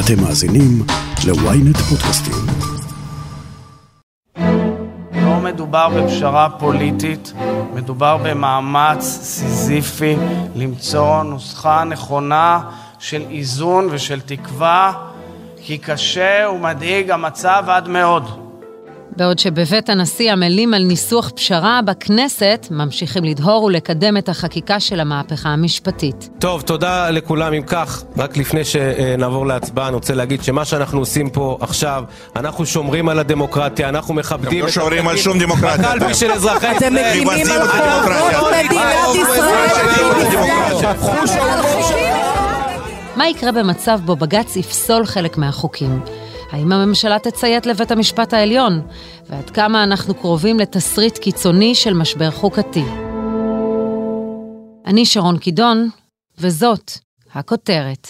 אתם מאזינים ל-ynet פודקאסטים. לא מדובר בפשרה פוליטית, מדובר במאמץ סיזיפי למצוא נוסחה נכונה של איזון ושל תקווה, כי קשה ומדאיג המצב עד מאוד. בעוד שבבית הנשיא עמלים על ניסוח פשרה, בכנסת ממשיכים לדהור ולקדם את החקיקה של המהפכה המשפטית. טוב, תודה לכולם. אם כך, רק לפני שנעבור להצבעה, אני רוצה להגיד שמה שאנחנו עושים פה עכשיו, אנחנו שומרים על הדמוקרטיה, אנחנו מכבדים... אתם לא שומרים על שום דמוקרטיה. בקלפי של אזרחי ישראל. אתם מגינים על חובות מדינת ישראל. מה יקרה במצב בו בג"ץ יפסול חלק מהחוקים? האם הממשלה תציית לבית המשפט העליון? ועד כמה אנחנו קרובים לתסריט קיצוני של משבר חוקתי? אני שרון קידון, וזאת הכותרת.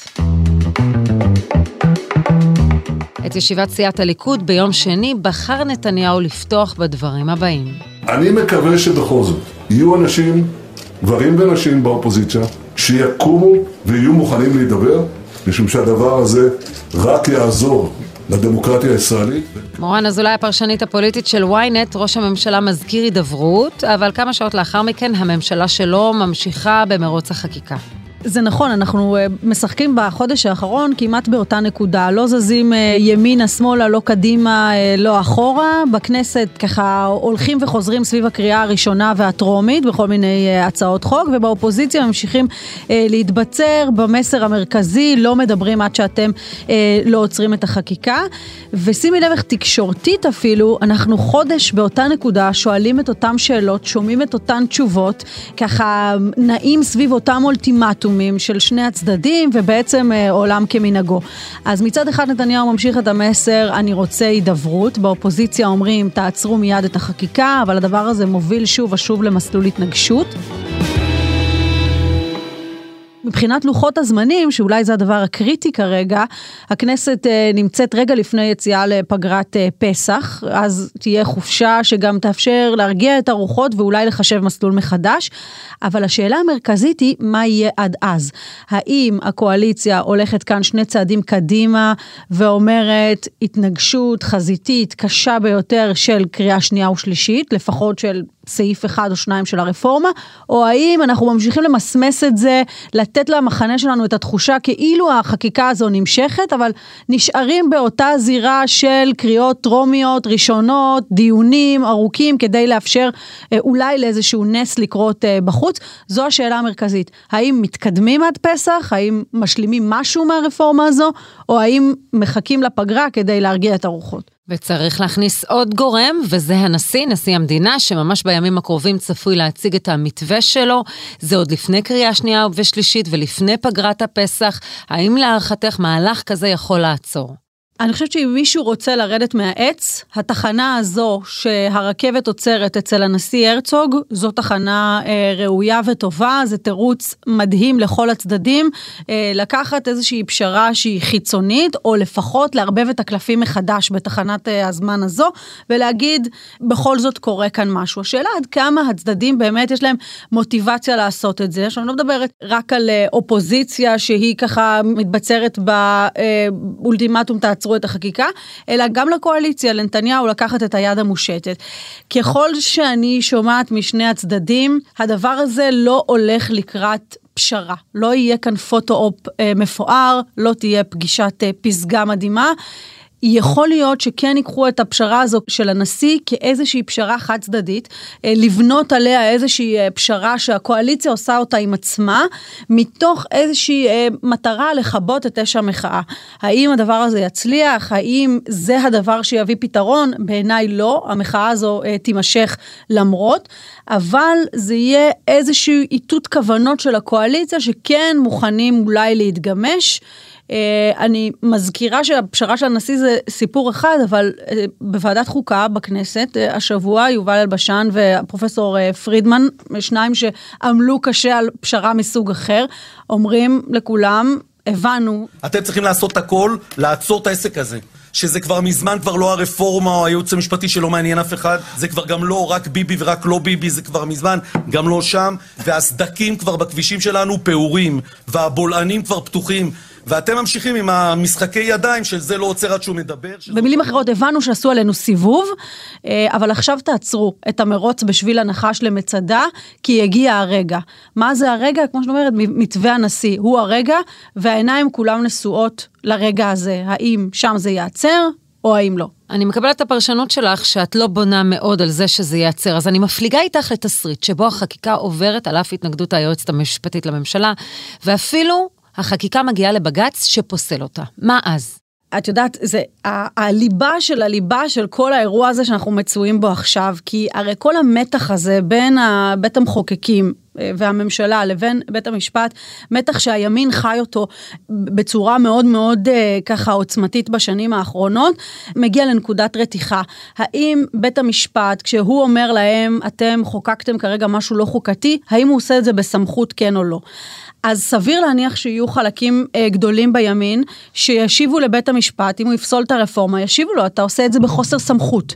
את ישיבת סיעת הליכוד ביום שני בחר נתניהו לפתוח בדברים הבאים. אני מקווה שבכל זאת יהיו אנשים, גברים ונשים באופוזיציה, שיקומו ויהיו מוכנים להידבר, משום שהדבר הזה רק יעזור לדמוקרטיה הישראלית. מורן אזולאי, הפרשנית הפוליטית של ynet, ראש הממשלה מזכיר הידברות, אבל כמה שעות לאחר מכן הממשלה שלו ממשיכה במרוץ החקיקה. זה נכון, אנחנו אה, משחקים בחודש האחרון כמעט באותה נקודה. לא זזים אה, ימינה, שמאלה, לא קדימה, אה, לא אחורה. בכנסת ככה הולכים וחוזרים סביב הקריאה הראשונה והטרומית בכל מיני הצעות חוק, ובאופוזיציה ממשיכים להתבצר במסר המרכזי, לא מדברים עד שאתם לא עוצרים את החקיקה. ושימי לב איך תקשורתית אפילו, אנחנו חודש באותה נקודה, שואלים את אותן שאלות, שומעים את אותן תשובות, ככה נעים סביב אותם אולטימטום. איומים של שני הצדדים ובעצם אה, עולם כמנהגו. אז מצד אחד נתניהו ממשיך את המסר, אני רוצה הידברות, באופוזיציה אומרים תעצרו מיד את החקיקה, אבל הדבר הזה מוביל שוב ושוב למסלול התנגשות. מבחינת לוחות הזמנים, שאולי זה הדבר הקריטי כרגע, הכנסת uh, נמצאת רגע לפני יציאה לפגרת uh, פסח, אז תהיה חופשה שגם תאפשר להרגיע את הרוחות ואולי לחשב מסלול מחדש, אבל השאלה המרכזית היא מה יהיה עד אז. האם הקואליציה הולכת כאן שני צעדים קדימה ואומרת התנגשות חזיתית קשה ביותר של קריאה שנייה ושלישית, לפחות של סעיף אחד או שניים של הרפורמה, או האם אנחנו ממשיכים למסמס את זה, לתת למחנה שלנו את התחושה כאילו החקיקה הזו נמשכת, אבל נשארים באותה זירה של קריאות טרומיות, ראשונות, דיונים ארוכים, כדי לאפשר אה, אולי לאיזשהו נס לקרות אה, בחוץ. זו השאלה המרכזית. האם מתקדמים עד פסח? האם משלימים משהו מהרפורמה הזו? או האם מחכים לפגרה כדי להרגיע את הרוחות? וצריך להכניס עוד גורם, וזה הנשיא, נשיא המדינה, שממש בימים הקרובים צפוי להציג את המתווה שלו. זה עוד לפני קריאה שנייה ושלישית ולפני פגרת הפסח. האם להערכתך מהלך כזה יכול לעצור? אני חושבת שאם מישהו רוצה לרדת מהעץ, התחנה הזו שהרכבת עוצרת אצל הנשיא הרצוג, זו תחנה אה, ראויה וטובה, זה תירוץ מדהים לכל הצדדים, אה, לקחת איזושהי פשרה שהיא חיצונית, או לפחות לערבב את הקלפים מחדש בתחנת אה, הזמן הזו, ולהגיד, בכל זאת קורה כאן משהו. השאלה עד כמה הצדדים באמת יש להם מוטיבציה לעשות את זה, עכשיו אני לא מדברת רק על אה, אופוזיציה שהיא ככה מתבצרת באולטימטום תעצור. יעצרו את החקיקה, אלא גם לקואליציה, לנתניהו, לקחת את היד המושטת. ככל שאני שומעת משני הצדדים, הדבר הזה לא הולך לקראת פשרה. לא יהיה כאן פוטו-אופ אה, מפואר, לא תהיה פגישת אה, פסגה מדהימה. יכול להיות שכן ייקחו את הפשרה הזו של הנשיא כאיזושהי פשרה חד צדדית, אה, לבנות עליה איזושהי אה, פשרה שהקואליציה עושה אותה עם עצמה, מתוך איזושהי אה, מטרה לכבות את אש המחאה. האם הדבר הזה יצליח? האם זה הדבר שיביא פתרון? בעיניי לא, המחאה הזו תימשך למרות, אבל זה יהיה איזשהו איתות כוונות של הקואליציה שכן מוכנים אולי להתגמש. אה, אני מזכירה שהפשרה של הנשיא זה סיפור אחד, אבל אה, בוועדת חוקה בכנסת אה, השבוע יובל אלבשן והפרופסור פרידמן, שניים שעמלו קשה על פשרה מסוג אחר, אומרים לכולם, הבנו. אתם צריכים לעשות הכל, לעצור את העסק הזה. שזה כבר מזמן כבר לא הרפורמה או הייעוץ המשפטי שלא מעניין אף אחד, זה כבר גם לא רק ביבי ורק לא ביבי, זה כבר מזמן גם לא שם, והסדקים כבר בכבישים שלנו פעורים, והבולענים כבר פתוחים. ואתם ממשיכים עם המשחקי ידיים של זה לא עוצר עד שהוא מדבר. במילים אחרות, הבנו שעשו עלינו סיבוב, אה, אבל עכשיו תעצרו את המרוץ בשביל הנחש למצדה, כי הגיע הרגע. מה זה הרגע? כמו שאת אומרת, מתווה הנשיא. הוא הרגע, והעיניים כולם נשואות לרגע הזה. האם שם זה ייעצר, או האם לא. אני מקבלת את הפרשנות שלך שאת לא בונה מאוד על זה שזה ייעצר, אז אני מפליגה איתך לתסריט שבו החקיקה עוברת על אף התנגדות היועצת המשפטית לממשלה, ואפילו החקיקה מגיעה לבג"ץ שפוסל אותה. מה אז? את יודעת, זה הליבה של הליבה של כל האירוע הזה שאנחנו מצויים בו עכשיו, כי הרי כל המתח הזה בין בית המחוקקים והממשלה לבין בית המשפט, מתח שהימין חי אותו בצורה מאוד מאוד אה, ככה עוצמתית בשנים האחרונות, מגיע לנקודת רתיחה. האם בית המשפט, כשהוא אומר להם, אתם חוקקתם כרגע משהו לא חוקתי, האם הוא עושה את זה בסמכות כן או לא? אז סביר להניח שיהיו חלקים אה, גדולים בימין שישיבו לבית המשפט, אם הוא יפסול את הרפורמה, ישיבו לו, אתה עושה את זה בחוסר סמכות.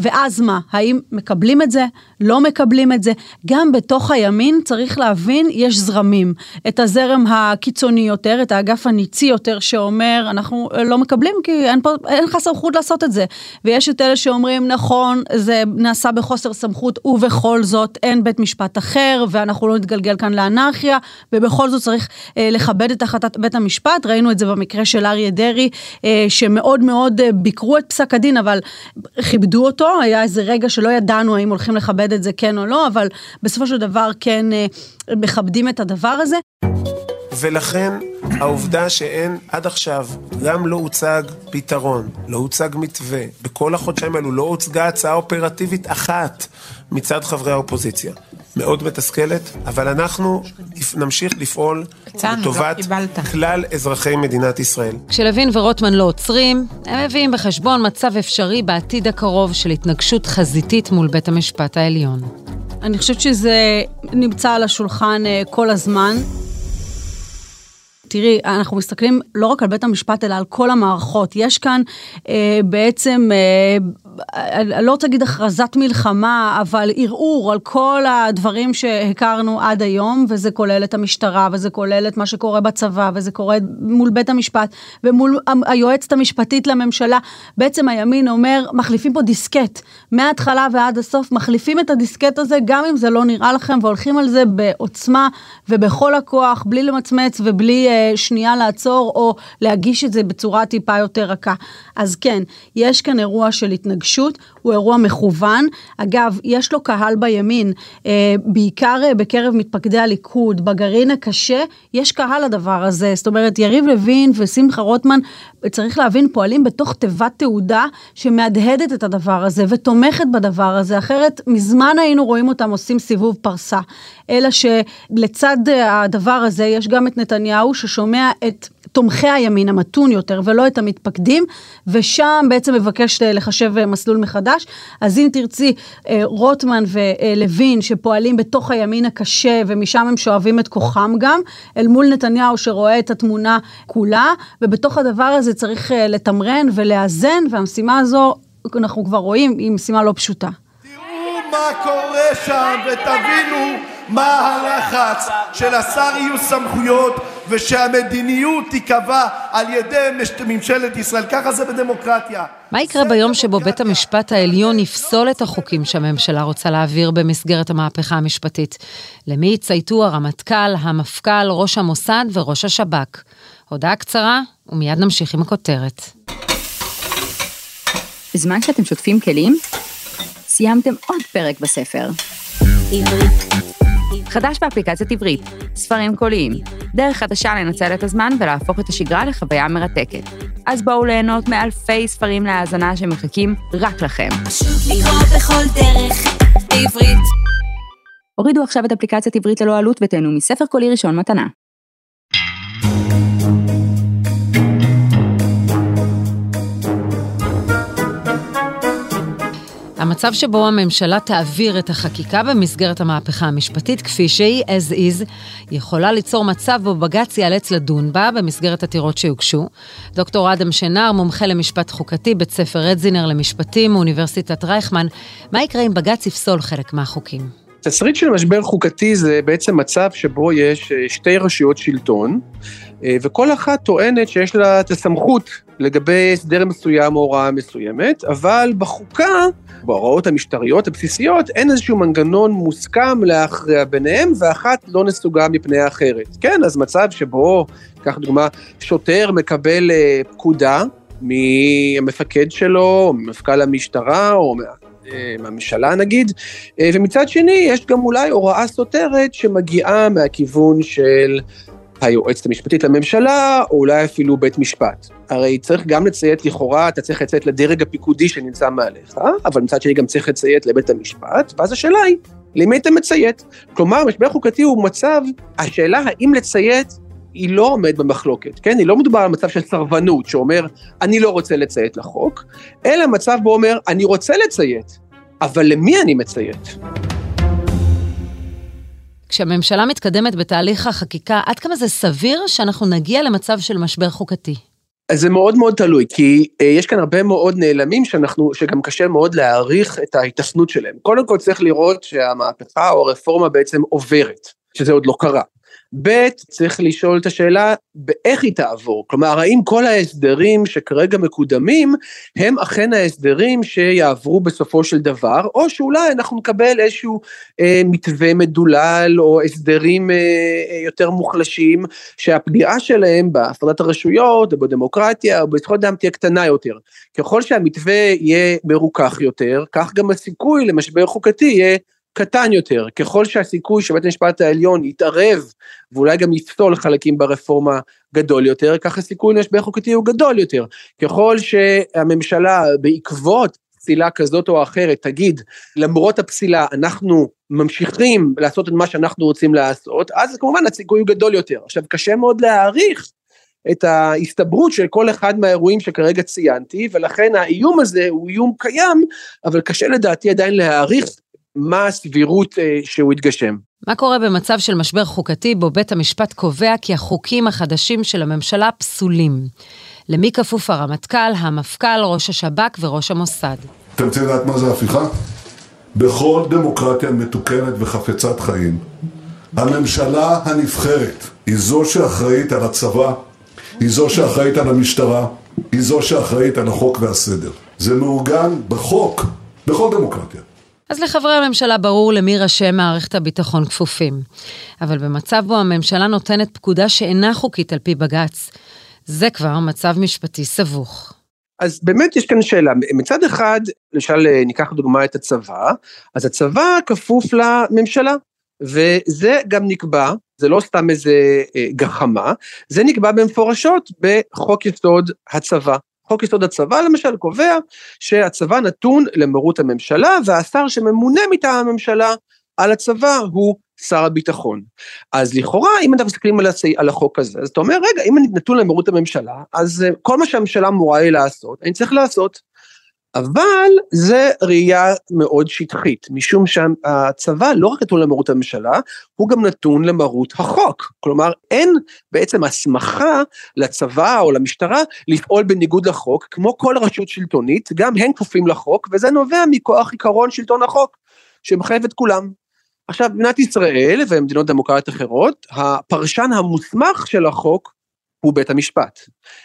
ואז מה, האם מקבלים את זה, לא מקבלים את זה? גם בתוך הימין צריך להבין, יש זרמים. את הזרם הקיצוני יותר, את האגף הניצי יותר שאומר, אנחנו לא מקבלים כי אין, פה, אין לך סמכות לעשות את זה. ויש את אלה שאומרים, נכון, זה נעשה בחוסר סמכות, ובכל זאת אין בית משפט אחר, ואנחנו לא נתגלגל כאן לאנרכיה, ובכל זאת צריך אה, לכבד את החלטת בית המשפט. ראינו את זה במקרה של אריה דרעי, אה, שמאוד מאוד אה, ביקרו את פסק הדין, אבל כיבדו אותו. היה איזה רגע שלא ידענו האם הולכים לכבד את זה כן או לא, אבל בסופו של דבר כן אה, מכבדים את הדבר הזה. ולכן העובדה שאין עד עכשיו, גם לא הוצג פתרון, לא הוצג מתווה, בכל החודשיים האלו לא הוצגה הצעה אופרטיבית אחת מצד חברי האופוזיציה. מאוד מתסכלת, אבל אנחנו נמשיך לפעול לטובת לא כלל אזרחי מדינת ישראל. כשלוין ורוטמן לא עוצרים, הם מביאים בחשבון מצב אפשרי בעתיד הקרוב של התנגשות חזיתית מול בית המשפט העליון. אני חושבת שזה נמצא על השולחן אה, כל הזמן. תראי, אנחנו מסתכלים לא רק על בית המשפט, אלא על כל המערכות. יש כאן אה, בעצם, אה, אני לא רוצה להגיד הכרזת מלחמה, אבל ערעור על כל הדברים שהכרנו עד היום, וזה כולל את המשטרה, וזה כולל את מה שקורה בצבא, וזה קורה מול בית המשפט, ומול היועצת המשפטית לממשלה. בעצם הימין אומר, מחליפים פה דיסקט. מההתחלה ועד הסוף, מחליפים את הדיסקט הזה, גם אם זה לא נראה לכם, והולכים על זה בעוצמה ובכל הכוח, בלי למצמץ ובלי... אה, שנייה לעצור או להגיש את זה בצורה טיפה יותר רכה. אז כן, יש כאן אירוע של התנגשות, הוא אירוע מכוון. אגב, יש לו קהל בימין, אה, בעיקר אה, בקרב מתפקדי הליכוד, בגרעין הקשה, יש קהל לדבר הזה. זאת אומרת, יריב לוין ושמחה רוטמן, צריך להבין, פועלים בתוך תיבת תעודה שמהדהדת את הדבר הזה ותומכת בדבר הזה, אחרת מזמן היינו רואים אותם עושים סיבוב פרסה. אלא שלצד אה, הדבר הזה יש גם את נתניהו ששומע את תומכי הימין המתון יותר ולא את המתפקדים, ושם בעצם מבקש לחשב אה, מסלול מחדש. אז אם תרצי, אה, רוטמן ולוין שפועלים בתוך הימין הקשה ומשם הם שואבים את כוחם גם, אל מול נתניהו שרואה את התמונה כולה, ובתוך הדבר הזה צריך לתמרן ולאזן, והמשימה הזו, אנחנו כבר רואים, היא משימה לא פשוטה. תראו מה קורה שם ותבינו מה הלחץ שלשר יהיו סמכויות ושהמדיניות תיקבע על ידי ממשלת ישראל. ככה זה בדמוקרטיה. מה יקרה ביום שבו בית המשפט העליון יפסול את החוקים שהממשלה רוצה להעביר במסגרת המהפכה המשפטית? למי יצייתו הרמטכ"ל, המפכ"ל, ראש המוסד וראש השב"כ? הודעה קצרה, ומיד נמשיך עם הכותרת. בזמן שאתם שוטפים כלים, סיימתם עוד פרק בספר. עברית חדש באפליקציית עברית, ספרים קוליים, דרך חדשה לנצל את הזמן ולהפוך את השגרה לחוויה מרתקת. אז בואו ליהנות מאלפי ספרים להאזנה שמחכים רק לכם. פשוט לקרוא בכל דרך, בעברית. הורידו עכשיו את אפליקציית עברית ללא עלות ותהנו מספר קולי ראשון מתנה. המצב שבו הממשלה תעביר את החקיקה במסגרת המהפכה המשפטית כפי שהיא, as is, יכולה ליצור מצב בו בג"ץ ייאלץ לדון בה במסגרת עתירות שיוגשו. דוקטור אדם שנר, מומחה למשפט חוקתי, בית ספר רדזינר למשפטים מאוניברסיטת רייכמן, מה יקרה אם בג"ץ יפסול חלק מהחוקים? תסריט של משבר חוקתי זה בעצם מצב שבו יש אה, שתי רשויות שלטון, וכל אחת טוענת שיש לה את הסמכות לגבי הסדר מסוים או הוראה מסוימת, אבל בחוקה, בהוראות המשטריות הבסיסיות, אין איזשהו מנגנון מוסכם להכריע ביניהם, ואחת לא נסוגה מפני האחרת. כן, אז מצב שבו, קח דוגמה, שוטר מקבל אה, פקודה מהמפקד שלו, או ממפכ"ל המשטרה, או אה, מהממשלה נגיד, אה, ומצד שני יש גם אולי הוראה סותרת שמגיעה מהכיוון של היועצת המשפטית לממשלה, או אולי אפילו בית משפט. הרי צריך גם לציית לכאורה, אתה צריך לציית לדרג הפיקודי שנמצא מעליך, אבל מצד שני גם צריך לציית לבית המשפט, ואז השאלה היא, למי אתה מציית? כלומר, משבר חוקתי הוא מצב, השאלה האם לציית היא לא עומד במחלוקת, כן? היא לא מדובר על מצב של סרבנות, שאומר, אני לא רוצה לציית לחוק, אלא מצב בו אומר, אני רוצה לציית, אבל למי אני מציית? כשהממשלה מתקדמת בתהליך החקיקה, עד כמה זה סביר שאנחנו נגיע למצב של משבר חוקתי? אז זה מאוד מאוד תלוי, כי אה, יש כאן הרבה מאוד נעלמים שאנחנו, שגם קשה מאוד להעריך את ההתאסנות שלהם. קודם כל צריך לראות שהמהפכה או הרפורמה בעצם עוברת, שזה עוד לא קרה. ב', צריך לשאול את השאלה באיך היא תעבור. כלומר, האם כל ההסדרים שכרגע מקודמים, הם אכן ההסדרים שיעברו בסופו של דבר, או שאולי אנחנו נקבל איזשהו אה, מתווה מדולל, או הסדרים אה, אה יותר מוחלשים, שהפגיעה שלהם בהפרדת הרשויות, או בדמוקרטיה, או בזכויות אדם תהיה קטנה יותר. ככל שהמתווה יהיה מרוכך יותר, כך גם הסיכוי למשבר חוקתי יהיה קטן יותר, ככל שהסיכוי שבית המשפט העליון יתערב ואולי גם יפסול חלקים ברפורמה גדול יותר, כך הסיכוי למשבר חוקתי הוא גדול יותר. ככל שהממשלה בעקבות פסילה כזאת או אחרת תגיד, למרות הפסילה אנחנו ממשיכים לעשות את מה שאנחנו רוצים לעשות, אז כמובן הסיכוי הוא גדול יותר. עכשיו קשה מאוד להעריך את ההסתברות של כל אחד מהאירועים שכרגע ציינתי, ולכן האיום הזה הוא איום קיים, אבל קשה לדעתי עדיין להעריך מה הסבירות אה, שהוא יתגשם. מה קורה במצב של משבר חוקתי בו בית המשפט קובע כי החוקים החדשים של הממשלה פסולים? למי כפוף הרמטכ"ל, המפכ"ל, ראש השב"כ וראש המוסד? אתם רוצים לדעת מה זה הפיכה? בכל דמוקרטיה מתוקנת וחפצת חיים, הממשלה הנבחרת היא זו שאחראית על הצבא, היא זו שאחראית על המשטרה, היא זו שאחראית על החוק והסדר. זה מעוגן בחוק, בכל דמוקרטיה. אז לחברי הממשלה ברור למי ראשי מערכת הביטחון כפופים. אבל במצב בו הממשלה נותנת פקודה שאינה חוקית על פי בג"ץ, זה כבר מצב משפטי סבוך. אז באמת יש כאן שאלה, מצד אחד, למשל ניקח דוגמא את הצבא, אז הצבא כפוף לממשלה, וזה גם נקבע, זה לא סתם איזה אה, גחמה, זה נקבע במפורשות בחוק יסוד הצבא. חוק יסוד הצבא למשל קובע שהצבא נתון למרות הממשלה והשר שממונה מטעם הממשלה על הצבא הוא שר הביטחון. אז לכאורה אם אנחנו מסתכלים על, הצי, על החוק הזה אז אתה אומר רגע אם אני נתון למרות הממשלה אז אה, כל מה שהממשלה אמורה היא לעשות אני צריך לעשות. אבל זה ראייה מאוד שטחית, משום שהצבא לא רק נתון למרות הממשלה, הוא גם נתון למרות החוק. כלומר, אין בעצם הסמכה לצבא או למשטרה לפעול בניגוד לחוק, כמו כל רשות שלטונית, גם הם כפופים לחוק, וזה נובע מכוח עיקרון שלטון החוק, שמחייב את כולם. עכשיו, במדינת ישראל ומדינות דמוקרטיות אחרות, הפרשן המוסמך של החוק הוא בית המשפט.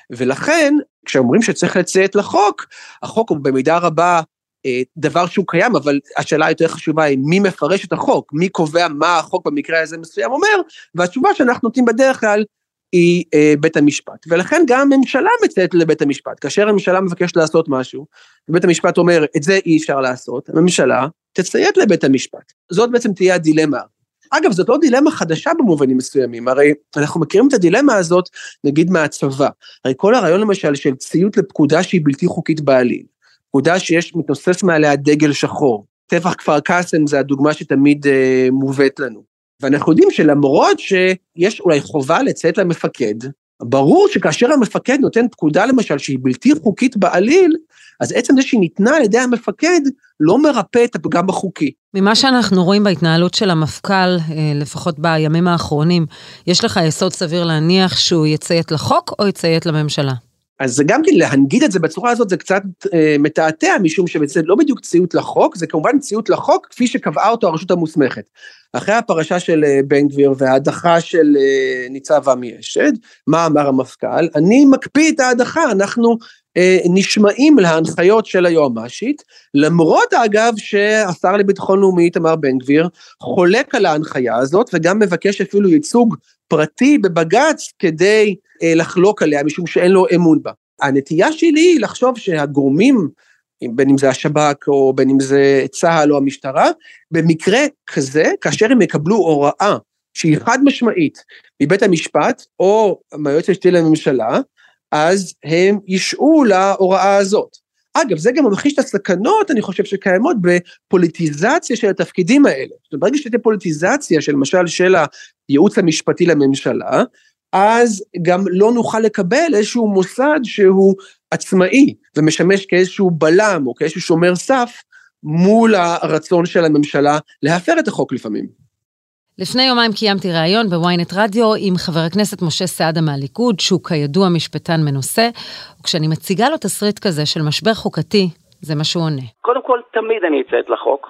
ולכן, כשאומרים שצריך לציית לחוק, החוק הוא במידה רבה אה, דבר שהוא קיים, אבל השאלה היותר חשובה היא מי מפרש את החוק, מי קובע מה החוק במקרה הזה מסוים אומר, והתשובה שאנחנו נותנים בדרך כלל היא אה, בית המשפט. ולכן גם הממשלה מצייתת לבית המשפט. כאשר הממשלה מבקשת לעשות משהו, ובית המשפט אומר, את זה אי אפשר לעשות, הממשלה תציית לבית המשפט. זאת בעצם תהיה הדילמה. אגב, זאת לא דילמה חדשה במובנים מסוימים, הרי אנחנו מכירים את הדילמה הזאת, נגיד מהצבא. הרי כל הרעיון למשל של ציות לפקודה שהיא בלתי חוקית בעליל, פקודה שיש, מתנוסס מעליה דגל שחור. טבח כפר קאסם זה הדוגמה שתמיד אה, מובאת לנו. ואנחנו יודעים שלמרות שיש אולי חובה לציית למפקד, ברור שכאשר המפקד נותן פקודה למשל שהיא בלתי חוקית בעליל, אז עצם זה שהיא ניתנה על ידי המפקד לא מרפא את הפגם החוקי. ממה שאנחנו רואים בהתנהלות של המפכ"ל, אה, לפחות בימים האחרונים, יש לך יסוד סביר להניח שהוא יציית לחוק או יציית לממשלה? אז גם כן להנגיד את זה בצורה הזאת זה קצת אה, מתעתע, משום שזה לא בדיוק ציות לחוק, זה כמובן ציות לחוק כפי שקבעה אותו הרשות המוסמכת. אחרי הפרשה של אה, בן גביר וההדחה של אה, ניצב עמי אשד, מה אמר המפכ"ל? אני מקפיא את ההדחה, אנחנו נשמעים להנחיות של היועמ"שית, למרות אגב שהשר לביטחון לאומי איתמר בן גביר חולק על ההנחיה הזאת וגם מבקש אפילו ייצוג פרטי בבג"ץ כדי אה, לחלוק עליה משום שאין לו אמון בה. הנטייה שלי היא לחשוב שהגורמים, בין אם זה השב"כ או בין אם זה צה"ל או המשטרה, במקרה כזה, כאשר הם יקבלו הוראה שהיא חד משמעית מבית המשפט או מהיועץ המשפטי לממשלה, אז הם ישעו להוראה הזאת. אגב, זה גם ממחיש את הסכנות, אני חושב, שקיימות בפוליטיזציה של התפקידים האלה. זאת אומרת, ברגע שתהיה פוליטיזציה, של, למשל, של הייעוץ המשפטי לממשלה, אז גם לא נוכל לקבל איזשהו מוסד שהוא עצמאי ומשמש כאיזשהו בלם או כאיזשהו שומר סף מול הרצון של הממשלה להפר את החוק לפעמים. לפני יומיים קיימתי ראיון בוויינט רדיו עם חבר הכנסת משה סעדה מהליכוד, שהוא כידוע משפטן מנוסה, וכשאני מציגה לו תסריט כזה של משבר חוקתי, זה מה שהוא עונה. קודם כל, תמיד אני אציית לחוק,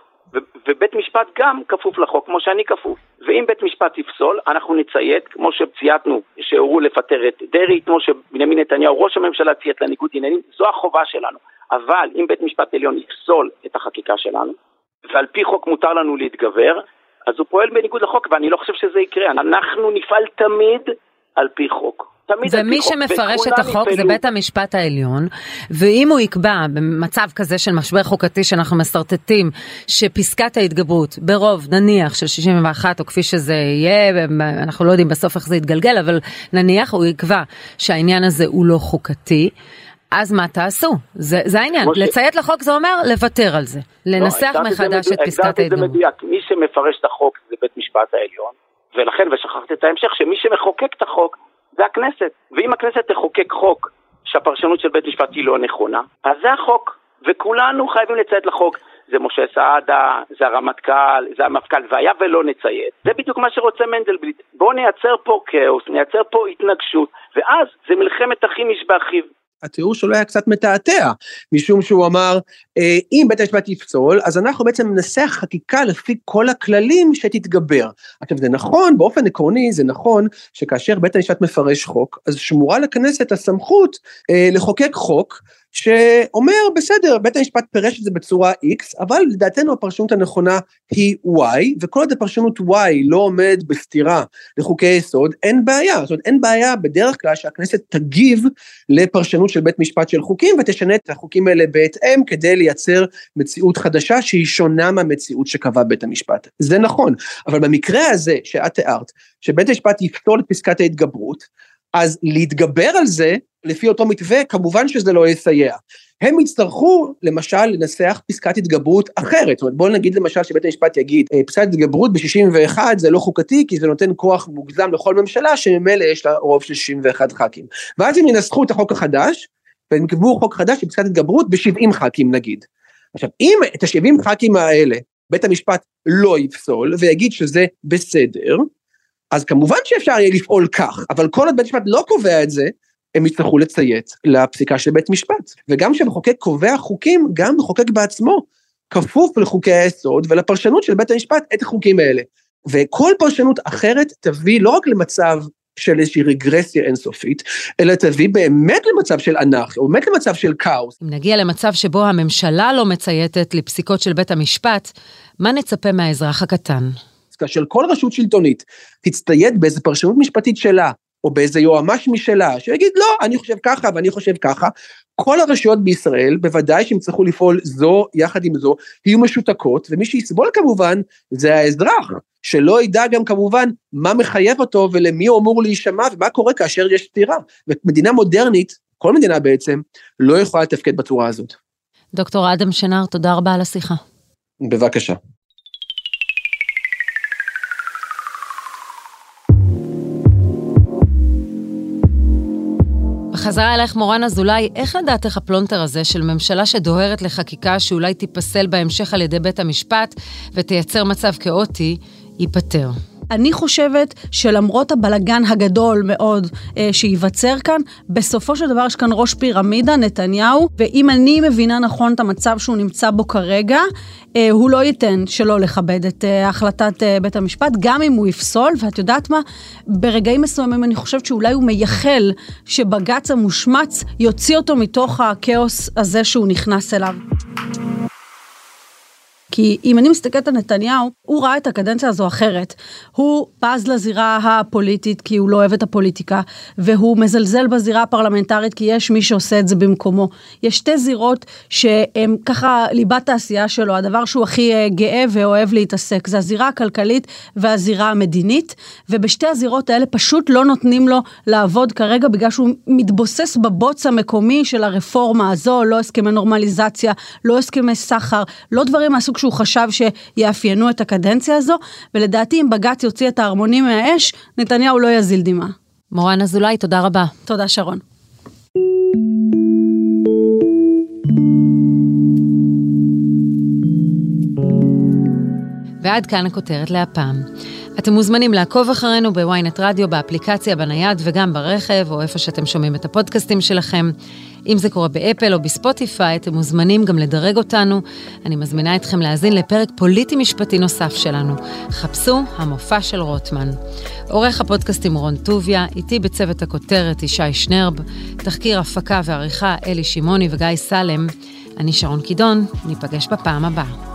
ובית משפט גם כפוף לחוק, כמו שאני כפוף. ואם בית משפט יפסול, אנחנו נציית, כמו שצייתנו, שהורו לפטר את דרעי, כמו שבנימין נתניהו, ראש הממשלה ציית לניגוד עניינים, זו החובה שלנו. אבל אם בית משפט עליון יפסול את החקיקה שלנו, ועל פי חוק מותר לנו להתגבר, אז הוא פועל בניגוד לחוק, ואני לא חושב שזה יקרה. אנחנו נפעל תמיד על פי חוק. ומי שמפרש את החוק זה בית המשפט העליון, ואם הוא יקבע במצב כזה של משבר חוקתי שאנחנו משרטטים, שפסקת ההתגברות ברוב נניח של 61 או כפי שזה יהיה, אנחנו לא יודעים בסוף איך זה יתגלגל, אבל נניח הוא יקבע שהעניין הזה הוא לא חוקתי, אז מה תעשו? זה, זה העניין. ש... לציית לחוק זה אומר לוותר על זה. לנסח לא, מחדש את פסקת ההתגברות. זה מדויק. מי שמפרש את החוק זה בית משפט העליון, ולכן, ושכחתי את ההמשך, שמי שמחוקק את החוק זה הכנסת. ואם הכנסת תחוקק חוק שהפרשנות של בית משפט היא לא נכונה, אז זה החוק. וכולנו חייבים לציית לחוק. זה משה סעדה, זה הרמטכ"ל, זה המפכ"ל, והיה ולא נציית. זה בדיוק מה שרוצה מנדלבליט. בואו נייצר פה כאוס, נייצר פה התנגשות, ואז זה מלחמת אחים איש באחיו. התיאור שלו היה קצת מתעתע, משום שהוא אמר, אם בית המשפט יפסול, אז אנחנו בעצם ננסח חקיקה לפי כל הכללים שתתגבר. עכשיו זה נכון, באופן עקרוני זה נכון, שכאשר בית המשפט מפרש חוק, אז שמורה לכנסת הסמכות אה, לחוקק חוק, שאומר, בסדר, בית המשפט פירש את זה בצורה X, אבל לדעתנו הפרשנות הנכונה היא Y, וכל עוד הפרשנות Y לא עומד בסתירה לחוקי יסוד, אין בעיה. זאת אומרת, אין בעיה בדרך כלל שהכנסת תגיב לפרשנות של בית משפט של חוקים, ותשנה את החוקים האלה בהתאם, כדי לייצר מציאות חדשה שהיא שונה מהמציאות שקבע בית המשפט. זה נכון, אבל במקרה הזה שאת תיארת, שבית המשפט יפתור את פסקת ההתגברות, אז להתגבר על זה, לפי אותו מתווה, כמובן שזה לא יסייע. הם יצטרכו, למשל, לנסח פסקת התגברות אחרת. זאת אומרת, בואו נגיד למשל שבית המשפט יגיד, אה, פסקת התגברות ב-61 זה לא חוקתי, כי זה נותן כוח מוגזם לכל ממשלה, שממילא יש לה רוב של 61 ח"כים. ואז הם ינסחו את החוק החדש, והם יקבעו חוק חדש של פסקת התגברות ב-70 ח"כים נגיד. עכשיו, אם את ה-70 ח"כים האלה, בית המשפט לא יפסול, ויגיד שזה בסדר, אז כמובן שאפשר יהיה לפעול כך, אבל כל עוד בית משפט לא קובע את זה, הם יצטרכו לציית לפסיקה של בית משפט. וגם כשמחוקק קובע חוקים, גם מחוקק בעצמו כפוף לחוקי היסוד ולפרשנות של בית המשפט את החוקים האלה. וכל פרשנות אחרת תביא לא רק למצב של איזושהי רגרסיה אינסופית, אלא תביא באמת למצב של אנרכיה, באמת למצב של כאוס. אם נגיע למצב שבו הממשלה לא מצייתת לפסיקות של בית המשפט, מה נצפה מהאזרח הקטן? כאשר כל רשות שלטונית תצטייד באיזה פרשנות משפטית שלה, או באיזה יועמ"ש משלה, שיגיד לא, אני חושב ככה ואני חושב ככה, כל הרשויות בישראל, בוודאי שהם יצטרכו לפעול זו יחד עם זו, יהיו משותקות, ומי שיסבול כמובן זה האזרח, שלא ידע גם כמובן מה מחייב אותו ולמי הוא אמור להישמע ומה קורה כאשר יש סתירה. ומדינה מודרנית, כל מדינה בעצם, לא יכולה לתפקד בצורה הזאת. דוקטור אדם שנר, תודה רבה על השיחה. בבקשה. בחזרה אלייך מורן אזולאי, איך לדעתך הפלונטר הזה של ממשלה שדוהרת לחקיקה שאולי תיפסל בהמשך על ידי בית המשפט ותייצר מצב כאוטי, ייפתר? אני חושבת שלמרות הבלגן הגדול מאוד אה, שייווצר כאן, בסופו של דבר יש כאן ראש פירמידה, נתניהו, ואם אני מבינה נכון את המצב שהוא נמצא בו כרגע, אה, הוא לא ייתן שלא לכבד את אה, החלטת אה, בית המשפט, גם אם הוא יפסול, ואת יודעת מה? ברגעים מסוימים אני חושבת שאולי הוא מייחל שבג"ץ המושמץ יוציא אותו מתוך הכאוס הזה שהוא נכנס אליו. כי אם אני מסתכלת על נתניהו, הוא ראה את הקדנציה הזו אחרת. הוא בז לזירה הפוליטית כי הוא לא אוהב את הפוליטיקה, והוא מזלזל בזירה הפרלמנטרית כי יש מי שעושה את זה במקומו. יש שתי זירות שהן ככה ליבת העשייה שלו, הדבר שהוא הכי אה, גאה ואוהב להתעסק, זה הזירה הכלכלית והזירה המדינית, ובשתי הזירות האלה פשוט לא נותנים לו לעבוד כרגע בגלל שהוא מתבוסס בבוץ המקומי של הרפורמה הזו, לא הסכמי נורמליזציה, לא הסכמי סחר, לא דברים מהסוג שהוא חשב שיאפיינו את הקדנציה הזו, ולדעתי אם בג"ץ יוציא את הערמונים מהאש, נתניהו לא יזיל דמעה. מורן אזולאי, תודה רבה. תודה שרון. ועד כאן הכותרת להפעם. אתם מוזמנים לעקוב אחרינו בוויינט רדיו, באפליקציה, בנייד וגם ברכב, או איפה שאתם שומעים את הפודקאסטים שלכם. אם זה קורה באפל או בספוטיפיי, אתם מוזמנים גם לדרג אותנו. אני מזמינה אתכם להאזין לפרק פוליטי-משפטי נוסף שלנו. חפשו המופע של רוטמן. עורך הפודקאסטים רון טוביה, איתי בצוות הכותרת ישי שנרב, תחקיר הפקה ועריכה אלי שמעוני וגיא סלם. אני שרון קידון, ניפגש בפעם הבאה.